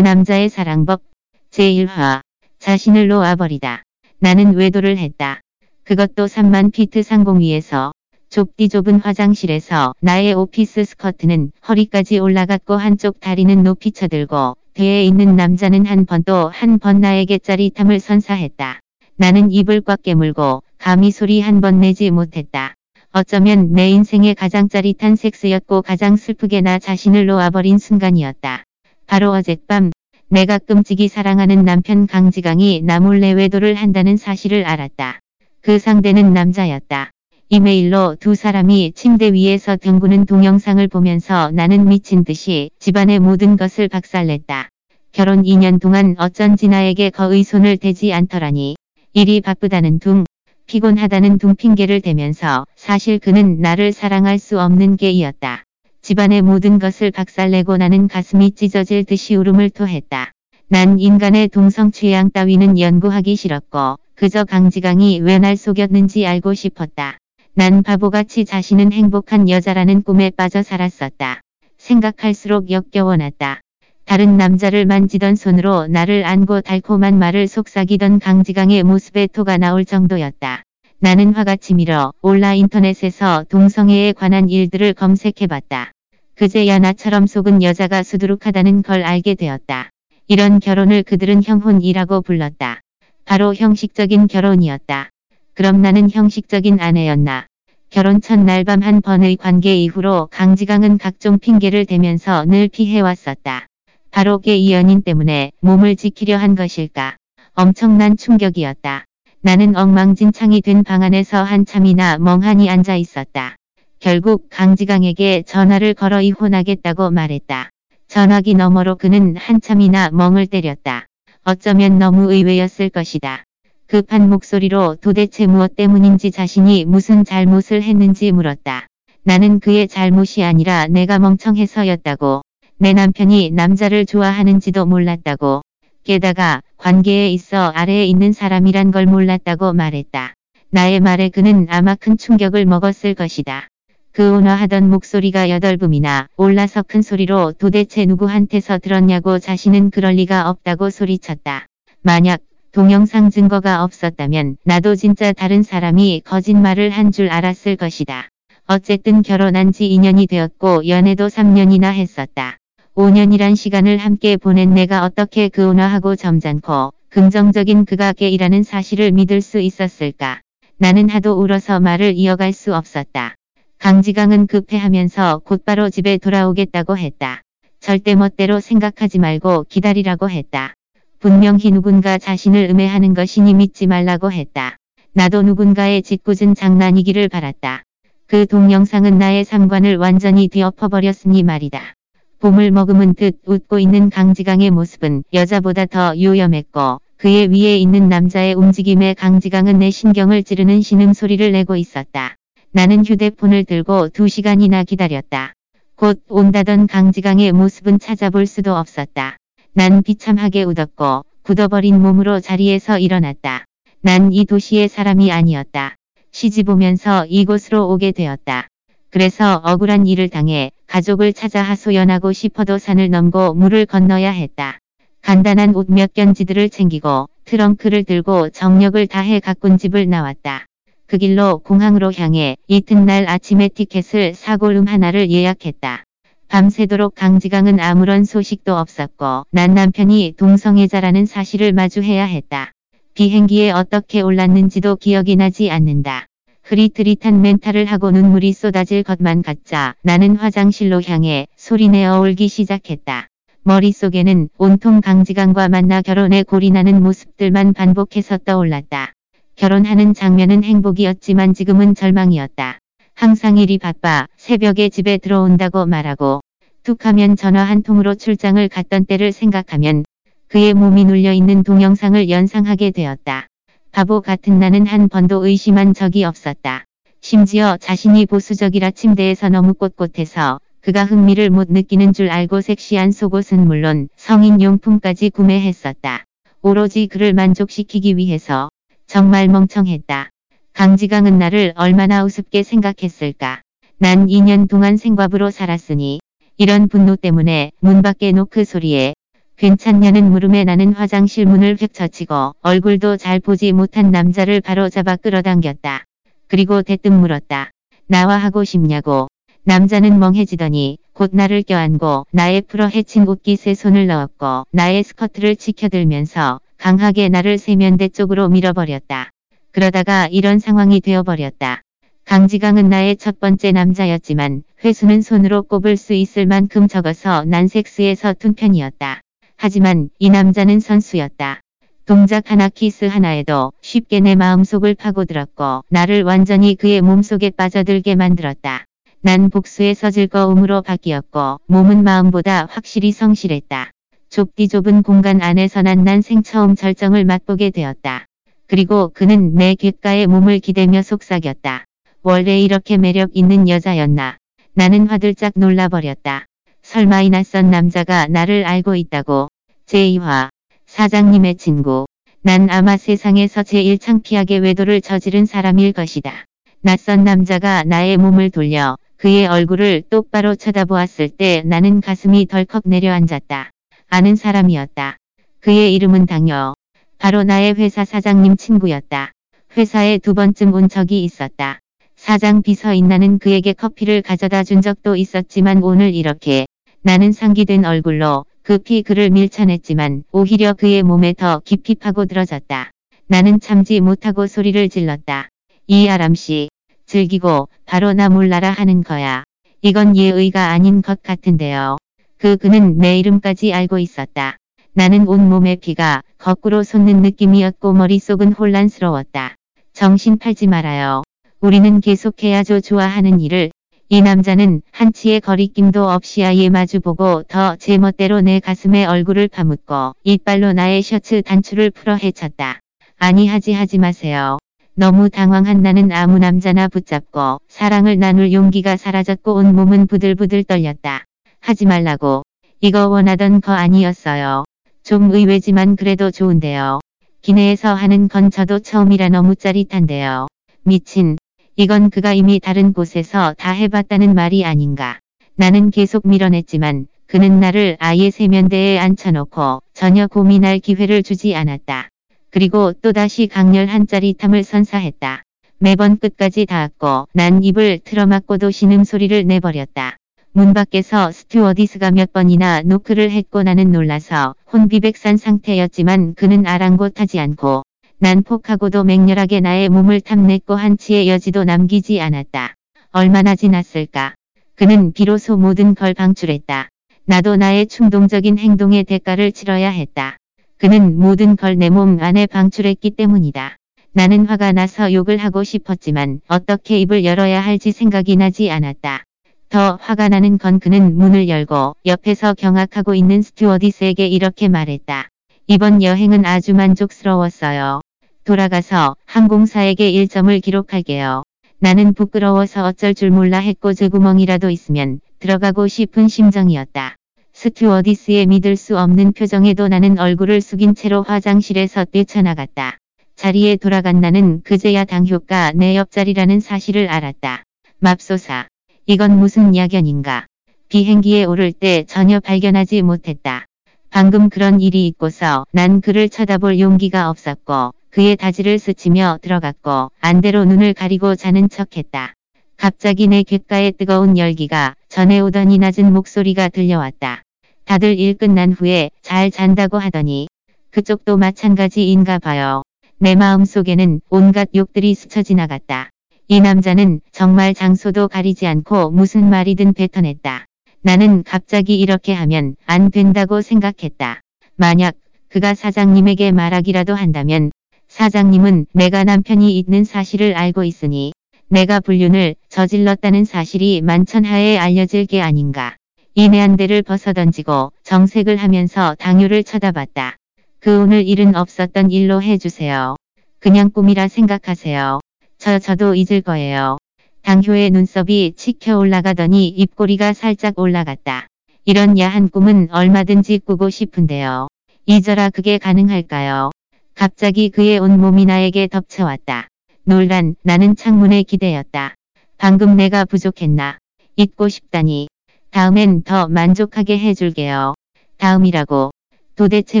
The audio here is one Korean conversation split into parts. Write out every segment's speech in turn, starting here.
그 남자의 사랑법 제1화 자신을 놓아버리다. 나는 외도를 했다. 그것도 3만 피트 상공 위에서 좁디 좁은 화장실에서 나의 오피스 스커트는 허리까지 올라갔고 한쪽 다리는 높이 쳐들고 뒤에 있는 남자는 한 번 또 한 번 나에게 짜릿함을 선사했다. 나는 입을 꽉 깨물고 감히 소리 한 번 내지 못했다. 어쩌면 내 인생의 가장 짜릿한 섹스였고 가장 슬프게 나 자신을 놓아버린 순간이었다. 바로 어젯밤 내가 끔찍이 사랑하는 남편 강지강이 나 몰래 외도를 한다는 사실을 알았다. 그 상대는 남자였다. 이메일로 두 사람이 침대 위에서 등구는 동영상을 보면서 나는 미친 듯이 집안의 모든 것을 박살냈다. 결혼 2년 동안 어쩐지 나에게 거의 손을 대지 않더라니. 일이 바쁘다는 둥, 피곤하다는 둥 핑계를 대면서 사실 그는 나를 사랑할 수 없는 게이었다. 집안의 모든 것을 박살내고 나는 가슴이 찢어질 듯이 울음을 토했다. 난 인간의 동성 취향 따위는 연구하기 싫었고 그저 강지강이 왜 날 속였는지 알고 싶었다. 난 바보같이 자신은 행복한 여자라는 꿈에 빠져 살았었다. 생각할수록 역겨워났다. 다른 남자를 만지던 손으로 나를 안고 달콤한 말을 속삭이던 강지강의 모습에 토가 나올 정도였다. 나는 화가 치밀어 올라 인터넷에서 동성애에 관한 일들을 검색해봤다. 그제야 나처럼 속은 여자가 수두룩하다는 걸 알게 되었다. 이런 결혼을 그들은 형혼이라고 불렀다. 바로 형식적인 결혼이었다. 그럼 나는 형식적인 아내였나? 결혼 첫날 밤 한 번의 관계 이후로 강지강은 각종 핑계를 대면서 늘 피해왔었다. 바로 게이 연인 때문에 몸을 지키려 한 것일까? 엄청난 충격이었다. 나는 엉망진창이 된 방 안에서 한참이나 멍하니 앉아 있었다. 결국 강지강에게 전화를 걸어 이혼하겠다고 말했다. 전화기 너머로 그는 한참이나 멍을 때렸다. 어쩌면 너무 의외였을 것이다. 급한 목소리로 도대체 무엇 때문인지 자신이 무슨 잘못을 했는지 물었다. 나는 그의 잘못이 아니라 내가 멍청해서였다고. 내 남편이 남자를 좋아하는지도 몰랐다고. 게다가 관계에 있어 아래에 있는 사람이란 걸 몰랐다고 말했다. 나의 말에 그는 아마 큰 충격을 먹었을 것이다. 그 온화하던 목소리가 여덟 붐이나 올라서 큰 소리로 도대체 누구한테서 들었냐고 자신은 그럴 리가 없다고 소리쳤다. 만약 동영상 증거가 없었다면 나도 진짜 다른 사람이 거짓말을 한 줄 알았을 것이다. 어쨌든 결혼한 지 2년이 되었고 연애도 3년이나 했었다. 5년이란 시간을 함께 보낸 내가 어떻게 그 온화하고 점잖고 긍정적인 그가 게이라는 사실을 믿을 수 있었을까. 나는 하도 울어서 말을 이어갈 수 없었다. 강지강은 급해하면서 곧바로 집에 돌아오겠다고 했다. 절대 멋대로 생각하지 말고 기다리라고 했다. 분명히 누군가 자신을 음해하는 것이니 믿지 말라고 했다. 나도 누군가의 짓궂은 장난이기를 바랐다. 그 동영상은 나의 삼관을 완전히 뒤엎어버렸으니 말이다. 봄을 머금은 듯 웃고 있는 강지강의 모습은 여자보다 더 요염했고 그의 위에 있는 남자의 움직임에 강지강은 내 신경을 찌르는 신음 소리를 내고 있었다. 나는 휴대폰을 들고 두 시간이나 기다렸다. 곧 온다던 강지강의 모습은 찾아볼 수도 없었다. 난 비참하게 웃었고 굳어버린 몸으로 자리에서 일어났다. 난 이 도시의 사람이 아니었다. 시집 오면서 이곳으로 오게 되었다. 그래서 억울한 일을 당해 가족을 찾아 하소연하고 싶어도 산을 넘고 물을 건너야 했다. 간단한 옷 몇 견지들을 챙기고 트렁크를 들고 정력을 다해 가꾼 집을 나왔다. 그 길로 공항으로 향해 이튿날 아침에 티켓을 사골음 하나를 예약했다. 밤새도록 강지강은 아무런 소식도 없었고 난 남편이 동성애자라는 사실을 마주해야 했다. 비행기에 어떻게 올랐는지도 기억이 나지 않는다. 흐릿흐릿한 멘탈을 하고 눈물이 쏟아질 것만 같자 나는 화장실로 향해 소리내어 울기 시작했다. 머릿속에는 온통 강지강과 만나 결혼에 골인하는 모습들만 반복해서 떠올랐다. 결혼하는 장면은 행복이었지만 지금은 절망이었다. 항상 일이 바빠 새벽에 집에 들어온다고 말하고 툭하면 전화 한 통으로 출장을 갔던 때를 생각하면 그의 몸이 눌려있는 동영상을 연상하게 되었다. 바보 같은 나는 한 번도 의심한 적이 없었다. 심지어 자신이 보수적이라 침대에서 너무 꼿꼿해서 그가 흥미를 못 느끼는 줄 알고 섹시한 속옷은 물론 성인 용품까지 구매했었다. 오로지 그를 만족시키기 위해서 정말 멍청했다. 강지강은 나를 얼마나 우습게 생각했을까. 난 2년 동안 생과부로 살았으니 이런 분노 때문에 문 밖의 노크 소리에 괜찮냐는 물음에 나는 화장실 문을 휙 젖히고 얼굴도 잘 보지 못한 남자를 바로 잡아 끌어당겼다. 그리고 대뜸 물었다. 나와 하고 싶냐고. 남자는 멍해지더니 곧 나를 껴안고 나의 풀어 헤친 옷깃에 손을 넣었고 나의 스커트를 치켜들면서 강하게 나를 세면대 쪽으로 밀어버렸다. 그러다가 이런 상황이 되어버렸다. 강지강은 나의 첫 번째 남자였지만 회수는 손으로 꼽을 수 있을 만큼 적어서 난 섹스에서 둔 편이었다. 하지만 이 남자는 선수였다. 동작 하나 키스 하나에도 쉽게 내 마음속을 파고들었고 나를 완전히 그의 몸속에 빠져들게 만들었다. 난 복수에서 즐거움으로 바뀌었고 몸은 마음보다 확실히 성실했다. 좁디 좁은 공간 안에서 난난 생처음 절정을 맛보게 되었다. 그리고 그는 내 귓가에 몸을 기대며 속삭였다. 원래 이렇게 매력 있는 여자였나. 나는 화들짝 놀라버렸다. 설마 이 낯선 남자가 나를 알고 있다고. 제2화. 사장님의 친구. 난 아마 세상에서 제일 창피하게 외도를 저지른 사람일 것이다. 낯선 남자가 나의 몸을 돌려 그의 얼굴을 똑바로 쳐다보았을 때 나는 가슴이 덜컥 내려앉았다. 아는 사람이었다. 그의 이름은 당여. 바로 나의 회사 사장님 친구였다. 회사에 두 번쯤 온 적이 있었다. 사장 비서인 나는 그에게 커피를 가져다 준 적도 있었지만 오늘 이렇게 나는 상기된 얼굴로 급히 그를 밀쳐냈지만 오히려 그의 몸에 더 깊이 파고들어졌다. 나는 참지 못하고 소리를 질렀다. 이 아람씨. 즐기고 바로 나 몰라라 하는 거야. 이건 예의가 아닌 것 같은데요. 그 그는 내 이름까지 알고 있었다. 나는 온몸의 피가 거꾸로 솟는 느낌이었고 머릿속은 혼란스러웠다. 정신 팔지 말아요. 우리는 계속해야죠 좋아하는 일을. 이 남자는 한치의 거리낌도 없이 아예 마주보고 더 제멋대로 내 가슴에 얼굴을 파묻고 이빨로 나의 셔츠 단추를 풀어 헤쳤다. 아니 하지 하지 마세요. 너무 당황한 나는 아무 남자나 붙잡고 사랑을 나눌 용기가 사라졌고 온몸은 부들부들 떨렸다. 하지 말라고. 이거 원하던 거 아니었어요. 좀 의외지만 그래도 좋은데요. 기내에서 하는 건 저도 처음이라 너무 짜릿한데요. 미친. 이건 그가 이미 다른 곳에서 다 해봤다는 말이 아닌가. 나는 계속 밀어냈지만 그는 나를 아예 세면대에 앉혀놓고 전혀 고민할 기회를 주지 않았다. 그리고 또다시 강렬한 짜릿함을 선사했다. 매번 끝까지 닿았고 난 입을 틀어막고도 신음 소리를 내버렸다. 문 밖에서 스튜어디스가 몇 번이나 노크를 했고 나는 놀라서 혼비백산 상태였지만 그는 아랑곳하지 않고 난 폭하고도 맹렬하게 나의 몸을 탐냈고 한치의 여지도 남기지 않았다. 얼마나 지났을까. 그는 비로소 모든 걸 방출했다. 나도 나의 충동적인 행동의 대가를 치러야 했다. 그는 모든 걸 내 몸 안에 방출했기 때문이다. 나는 화가 나서 욕을 하고 싶었지만 어떻게 입을 열어야 할지 생각이 나지 않았다. 더 화가 나는 건 그는 문을 열고 옆에서 경악하고 있는 스튜어디스에게 이렇게 말했다. 이번 여행은 아주 만족스러웠어요. 돌아가서 항공사에게 일점을 기록할게요. 나는 부끄러워서 어쩔 줄 몰라 했고 제 구멍이라도 있으면 들어가고 싶은 심정이었다. 스튜어디스의 믿을 수 없는 표정에도 나는 얼굴을 숙인 채로 화장실에서 뛰쳐나갔다. 자리에 돌아간 나는 그제야 당효가 내 옆자리라는 사실을 알았다. 맙소사. 이건 무슨 야견인가. 비행기에 오를 때 전혀 발견하지 못했다. 방금 그런 일이 있고서 난 그를 쳐다볼 용기가 없었고 그의 다지를 스치며 들어갔고 안대로 눈을 가리고 자는 척했다. 갑자기 내 귓가에 뜨거운 열기가 전해오던 이 낮은 목소리가 들려왔다. 다들 일 끝난 후에 잘 잔다고 하더니 그쪽도 마찬가지인가 봐요. 내 마음속에는 온갖 욕들이 스쳐 지나갔다. 이 남자는 정말 장소도 가리지 않고 무슨 말이든 뱉어냈다. 나는 갑자기 이렇게 하면 안 된다고 생각했다. 만약 그가 사장님에게 말하기라도 한다면 사장님은 내가 남편이 있는 사실을 알고 있으니 내가 불륜을 저질렀다는 사실이 만천하에 알려질 게 아닌가. 이내한대를 벗어던지고 정색을 하면서 당요를 쳐다봤다. 그 오늘 일은 없었던 일로 해주세요. 그냥 꿈이라 생각하세요. 저 저도 잊을 거예요. 당효의 눈썹이 치켜 올라가더니 입꼬리가 살짝 올라갔다. 이런 야한 꿈은 얼마든지 꾸고 싶은데요. 이저라 그게 가능할까요? 갑자기 그의 온몸이 나에게 덮쳐왔다. 놀란 나는 창문에 기대었다. 방금 내가 부족했나? 잊고 싶다니. 다음엔 더 만족하게 해줄게요. 다음이라고. 도대체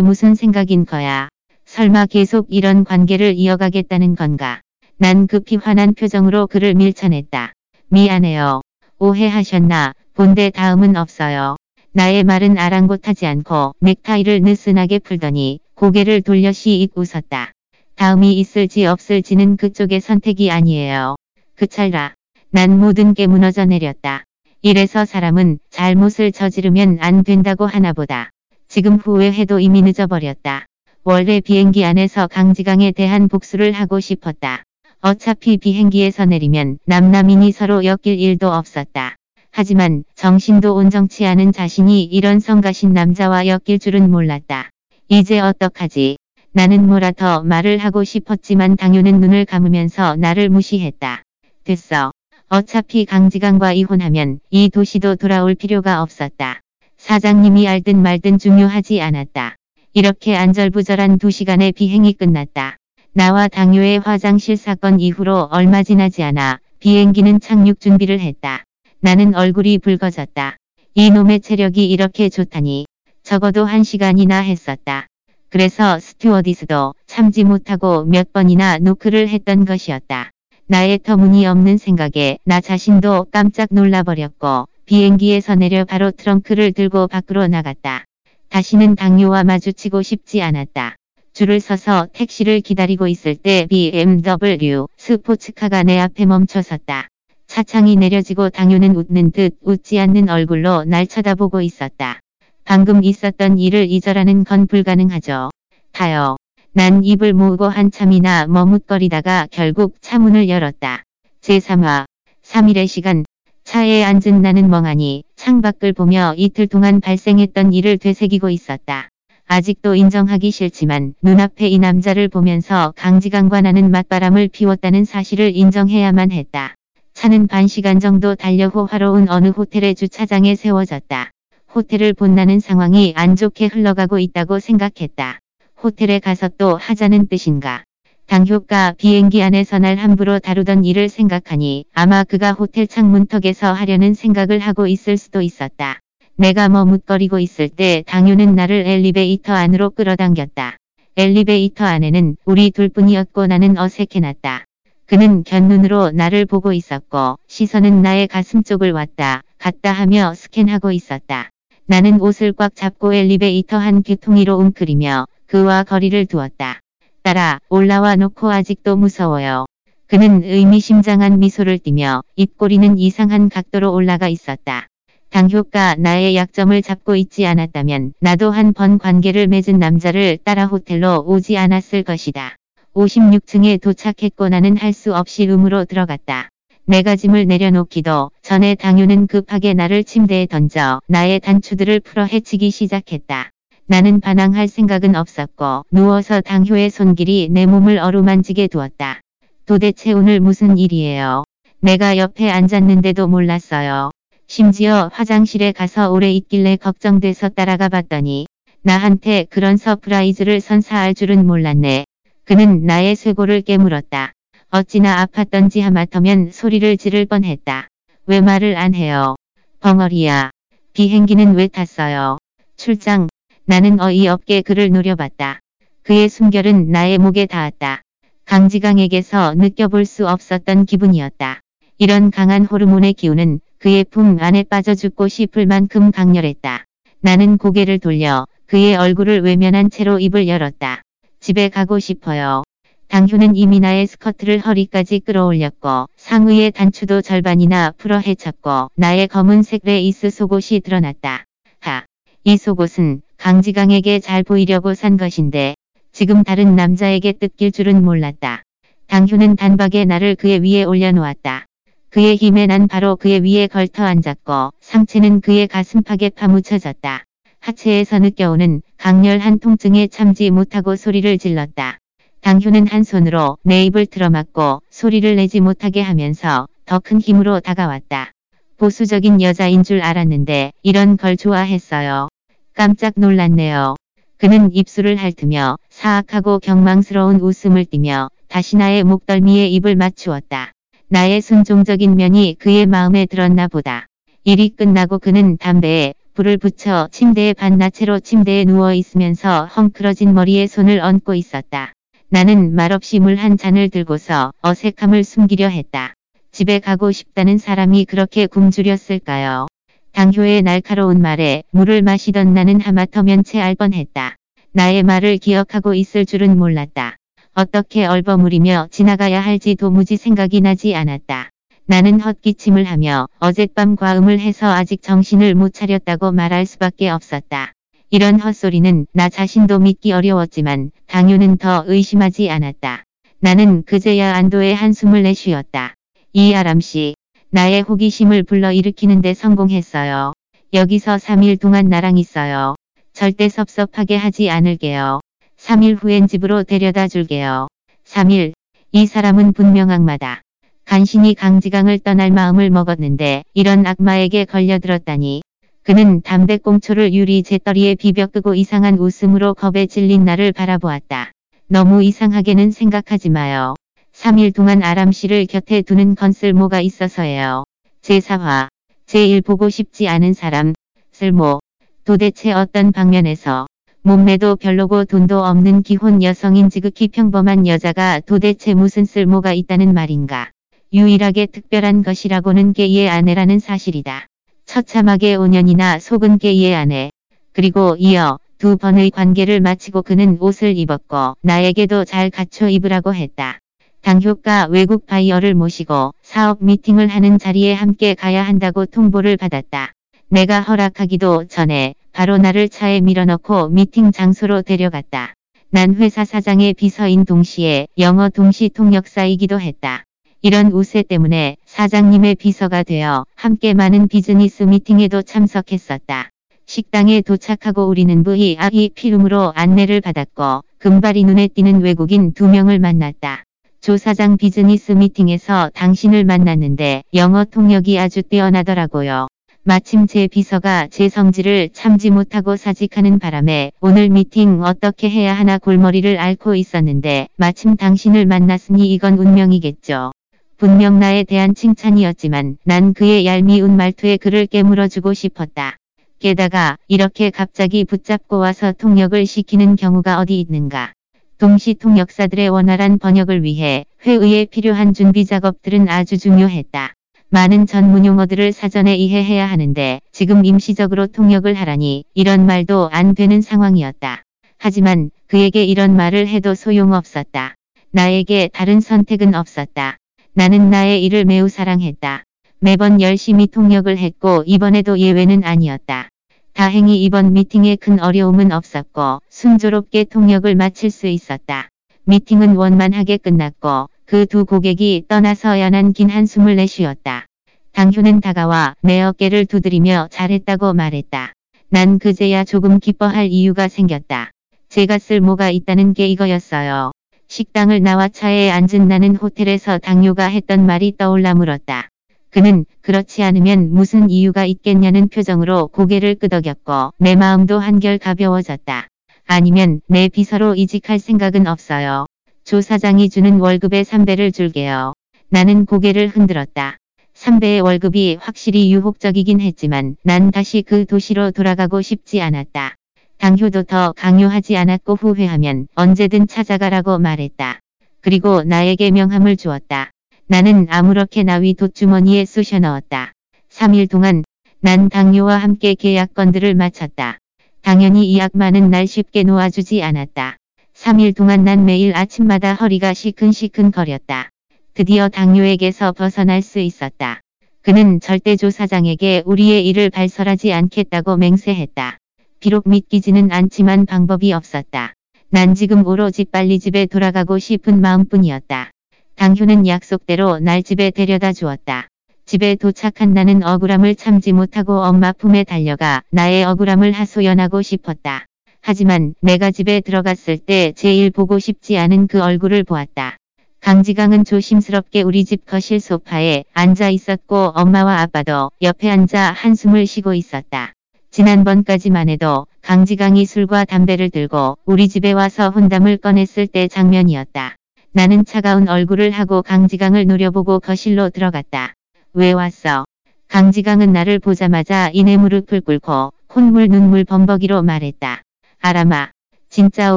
무슨 생각인 거야? 설마 계속 이런 관계를 이어가겠다는 건가? 난 급히 화난 표정으로 그를 밀쳐냈다. 미안해요. 오해하셨나? 본데 다음은 없어요. 나의 말은 아랑곳하지 않고 넥타이를 느슨하게 풀더니 고개를 돌려 시익 웃었다. 다음이 있을지 없을지는 그쪽의 선택이 아니에요. 그찰라. 난 모든 게 무너져 내렸다. 이래서 사람은 잘못을 저지르면 안 된다고 하나 보다. 지금 후회해도 이미 늦어버렸다. 원래 비행기 안에서 강지강에 대한 복수를 하고 싶었다. 어차피 비행기에서 내리면 남남인이 서로 엮일 일도 없었다. 하지만 정신도 온정치 않은 자신이 이런 성가신 남자와 엮일 줄은 몰랐다. 이제 어떡하지? 나는 뭐라 더 말을 하고 싶었지만 당뇨는 눈을 감으면서 나를 무시했다. 됐어. 어차피 강지강과 이혼하면 이 도시도 돌아올 필요가 없었다. 사장님이 알든 말든 중요하지 않았다. 이렇게 안절부절한 두 시간의 비행이 끝났다. 나와 당뇨의 화장실 사건 이후로 얼마 지나지 않아 비행기는 착륙 준비를 했다. 나는 얼굴이 붉어졌다. 이놈의 체력이 이렇게 좋다니. 적어도 한 시간이나 했었다. 그래서 스튜어디스도 참지 못하고 몇 번이나 노크를 했던 것이었다. 나의 터무니없는 생각에 나 자신도 깜짝 놀라버렸고 비행기에서 내려 바로 트렁크를 들고 밖으로 나갔다. 다시는 당뇨와 마주치고 싶지 않았다. 줄을 서서 택시를 기다리고 있을 때 BMW 스포츠카가 내 앞에 멈춰 섰다. 차창이 내려지고 당뇨는 웃는 듯 웃지 않는 얼굴로 날 쳐다보고 있었다. 방금 있었던 일을 잊어라는 건 불가능하죠. 타요. 난 입을 모으고 한참이나 머뭇거리다가 결국 차문을 열었다. 제3화 3일의 시간 차에 앉은 나는 멍하니 창밖을 보며 이틀 동안 발생했던 일을 되새기고 있었다. 아직도 인정하기 싫지만 눈앞에 이 남자를 보면서 강지강과 나는 맞바람을 피웠다는 사실을 인정해야만 했다. 차는 반 시간 정도 달려 호화로운 어느 호텔의 주차장에 세워졌다. 호텔을 본다는 상황이 안 좋게 흘러가고 있다고 생각했다. 호텔에 가서 또 하자는 뜻인가. 당효가 비행기 안에서 날 함부로 다루던 일을 생각하니 아마 그가 호텔 창문턱에서 하려는 생각을 하고 있을 수도 있었다. 내가 머뭇거리고 있을 때 당효는 나를 엘리베이터 안으로 끌어당겼다. 엘리베이터 안에는 우리 둘뿐이었고 나는 어색해났다. 그는 견눈으로 나를 보고 있었고 시선은 나의 가슴 쪽을 왔다 갔다 하며 스캔하고 있었다. 나는 옷을 꽉 잡고 엘리베이터 한 귀퉁이로 웅크리며 그와 거리를 두었다. 따라 올라와 놓고 아직도 무서워요. 그는 의미심장한 미소를 띠며 입꼬리는 이상한 각도로 올라가 있었다. 당효가 나의 약점을 잡고 있지 않았다면 나도 한 번 관계를 맺은 남자를 따라 호텔로 오지 않았을 것이다. 56층에 도착했고 나는 할 수 없이 룸으로 들어갔다. 내가 짐을 내려놓기도 전에 당유는 급하게 나를 침대에 던져 나의 단추들을 풀어 해치기 시작했다. 나는 반항할 생각은 없었고 누워서 당효의 손길이 내 몸을 어루만지게 두었다. 도대체 오늘 무슨 일이에요? 내가 옆에 앉았는데도 몰랐어요. 심지어 화장실에 가서 오래 있길래 걱정돼서 따라가 봤더니 나한테 그런 서프라이즈를 선사할 줄은 몰랐네. 그는 나의 쇄골을 깨물었다. 어찌나 아팠던지 하마터면 소리를 지를 뻔했다. 왜 말을 안 해요? 벙어리야. 비행기는 왜 탔어요? 출장. 나는 어이없게 그를 노려봤다. 그의 숨결은 나의 목에 닿았다. 강지강에게서 느껴볼 수 없었던 기분이었다. 이런 강한 호르몬의 기운은 그의 품 안에 빠져 죽고 싶을 만큼 강렬했다. 나는 고개를 돌려 그의 얼굴을 외면한 채로 입을 열었다. 집에 가고 싶어요. 당효는 이미 나의 스커트를 허리까지 끌어올렸고 상의의 단추도 절반이나 풀어 헤쳤고 나의 검은색 레이스 속옷이 드러났다. 하. 이 속옷은 강지강에게 잘 보이려고 산 것인데 지금 다른 남자에게 뜯길 줄은 몰랐다. 당효는 단박에 나를 그의 위에 올려놓았다. 그의 힘에 난 바로 그의 위에 걸터 앉았고 상체는 그의 가슴팍에 파묻혀졌다. 하체에서 느껴오는 강렬한 통증에 참지 못하고 소리를 질렀다. 당효는 한 손으로 내 입을 틀어막고 소리를 내지 못하게 하면서 더 큰 힘으로 다가왔다. 보수적인 여자인 줄 알았는데 이런 걸 좋아했어요. 깜짝 놀랐네요. 그는 입술을 핥으며 사악하고 경망스러운 웃음을 띠며 다시 나의 목덜미에 입을 맞추었다. 나의 순종적인 면이 그의 마음에 들었나 보다. 일이 끝나고 그는 담배에 불을 붙여 침대에 반나체로 침대에 누워 있으면서 헝클어진 머리에 손을 얹고 있었다. 나는 말없이 물 한 잔을 들고서 어색함을 숨기려 했다. 집에 가고 싶다는 사람이 그렇게 굶주렸을까요? 당효의 날카로운 말에 물을 마시던 나는 하마터면 체할 뻔했다. 나의 말을 기억하고 있을 줄은 몰랐다. 어떻게 얼버무리며 지나가야 할지 도무지 생각이 나지 않았다. 나는 헛기침을 하며 어젯밤 과음을 해서 아직 정신을 못 차렸다고 말할 수밖에 없었다. 이런 헛소리는 나 자신도 믿기 어려웠지만 당유는 더 의심하지 않았다. 나는 그제야 안도의 한숨을 내쉬었다. 이 아람씨, 나의 호기심을 불러일으키는데 성공했어요. 여기서 3일 동안 나랑 있어요. 절대 섭섭하게 하지 않을게요. 3일 후엔 집으로 데려다 줄게요. 3일. 이 사람은 분명 악마다. 간신히 강지강을 떠날 마음을 먹었는데 이런 악마에게 걸려들었다니. 그는 담배꽁초를 유리 재떨이에 비벼 끄고 이상한 웃음으로 겁에 질린 나를 바라보았다. 너무 이상하게는 생각하지 마요. 3일 동안 아람 씨를 곁에 두는 건 쓸모가 있어서예요. 제4화. 제1 보고 싶지 않은 사람. 쓸모. 도대체 어떤 방면에서 몸매도 별로고 돈도 없는 기혼 여성인 지극히 평범한 여자가 도대체 무슨 쓸모가 있다는 말인가. 유일하게 특별한 것이라고는 게이의 아내라는 사실이다. 처참하게 5년이나 속은 게이의 아내. 그리고 이어 두 번의 관계를 마치고 그는 옷을 입었고 나에게도 잘 갖춰 입으라고 했다. 당효가 외국 바이어를 모시고 사업 미팅을 하는 자리에 함께 가야 한다고 통보를 받았다. 내가 허락하기도 전에 바로 나를 차에 밀어넣고 미팅 장소로 데려갔다. 난 회사 사장의 비서인 동시에 영어 동시 통역사이기도 했다. 이런 우세 때문에 사장님의 비서가 되어 함께 많은 비즈니스 미팅에도 참석했었다. 식당에 도착하고 우리는 VIP 필름으로 안내를 받았고 금발이 눈에 띄는 외국인 두 명을 만났다. 조 사장 비즈니스 미팅에서 당신을 만났는데 영어 통역이 아주 뛰어나더라고요. 마침 제 비서가 제 성질을 참지 못하고 사직하는 바람에 오늘 미팅 어떻게 해야 하나 골머리를 앓고 있었는데 마침 당신을 만났으니 이건 운명이겠죠. 분명 나에 대한 칭찬이었지만 난 그의 얄미운 말투에 그를 깨물어주고 싶었다. 게다가 이렇게 갑자기 붙잡고 와서 통역을 시키는 경우가 어디 있는가. 동시 통역사들의 원활한 번역을 위해 회의에 필요한 준비 작업들은 아주 중요했다. 많은 전문 용어들을 사전에 이해해야 하는데 지금 임시적으로 통역을 하라니 이런 말도 안 되는 상황이었다. 하지만 그에게 이런 말을 해도 소용없었다. 나에게 다른 선택은 없었다. 나는 나의 일을 매우 사랑했다. 매번 열심히 통역을 했고 이번에도 예외는 아니었다. 다행히 이번 미팅에 큰 어려움은 없었고 순조롭게 통역을 마칠 수 있었다. 미팅은 원만하게 끝났고 그 두 고객이 떠나서야 난긴 한숨을 내쉬었다. 당효는 다가와 내 어깨를 두드리며 잘했다고 말했다. 난 그제야 조금 기뻐할 이유가 생겼다. 제가 쓸모가 있다는 게 이거였어요. 식당을 나와 차에 앉은 나는 호텔에서 당뇨가 했던 말이 떠올라 물었다. 그는 그렇지 않으면 무슨 이유가 있겠냐는 표정으로 고개를 끄덕였고 내 마음도 한결 가벼워졌다. 아니면 내 비서로 이직할 생각은 없어요. 조 사장이 주는 월급의 3배를 줄게요. 나는 고개를 흔들었다. 3배의 월급이 확실히 유혹적이긴 했지만 난 다시 그 도시로 돌아가고 싶지 않았다. 당효도 더 강요하지 않았고 후회하면 언제든 찾아가라고 말했다. 그리고 나에게 명함을 주었다. 나는 아무렇게 나 위 돗주머니에 쑤셔 넣었다. 3일 동안 난 당뇨와 함께 계약건들을 마쳤다. 당연히 이 악마는 날 쉽게 놓아주지 않았다. 3일 동안 난 매일 아침마다 허리가 시큰시큰 거렸다. 드디어 당뇨에게서 벗어날 수 있었다. 그는 절대 조 사장에게 우리의 일을 발설하지 않겠다고 맹세했다. 비록 믿기지는 않지만 방법이 없었다. 난 지금 오로지 빨리 집에 돌아가고 싶은 마음뿐이었다. 당효는 약속대로 날 집에 데려다 주었다. 집에 도착한 나는 억울함을 참지 못하고 엄마 품에 달려가 나의 억울함을 하소연하고 싶었다. 하지만 내가 집에 들어갔을 때 제일 보고 싶지 않은 그 얼굴을 보았다. 강지강은 조심스럽게 우리 집 거실 소파에 앉아 있었고 엄마와 아빠도 옆에 앉아 한숨을 쉬고 있었다. 지난번까지만 해도 강지강이 술과 담배를 들고 우리 집에 와서 혼담을 꺼냈을 때 장면이었다. 나는 차가운 얼굴을 하고 강지강을 노려보고 거실로 들어갔다. 왜 왔어? 강지강은 나를 보자마자 이내 무릎을 꿇고 콧물 눈물 범벅이로 말했다. 아람아. 진짜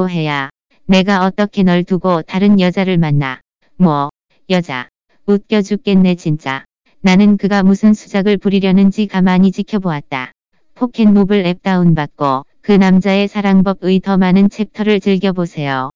오해야. 내가 어떻게 널 두고 다른 여자를 만나. 뭐. 여자. 웃겨 죽겠네 진짜. 나는 그가 무슨 수작을 부리려는지 가만히 지켜보았다. 포켓모블 앱 다운받고 그 남자의 사랑법의 더 많은 챕터를 즐겨보세요.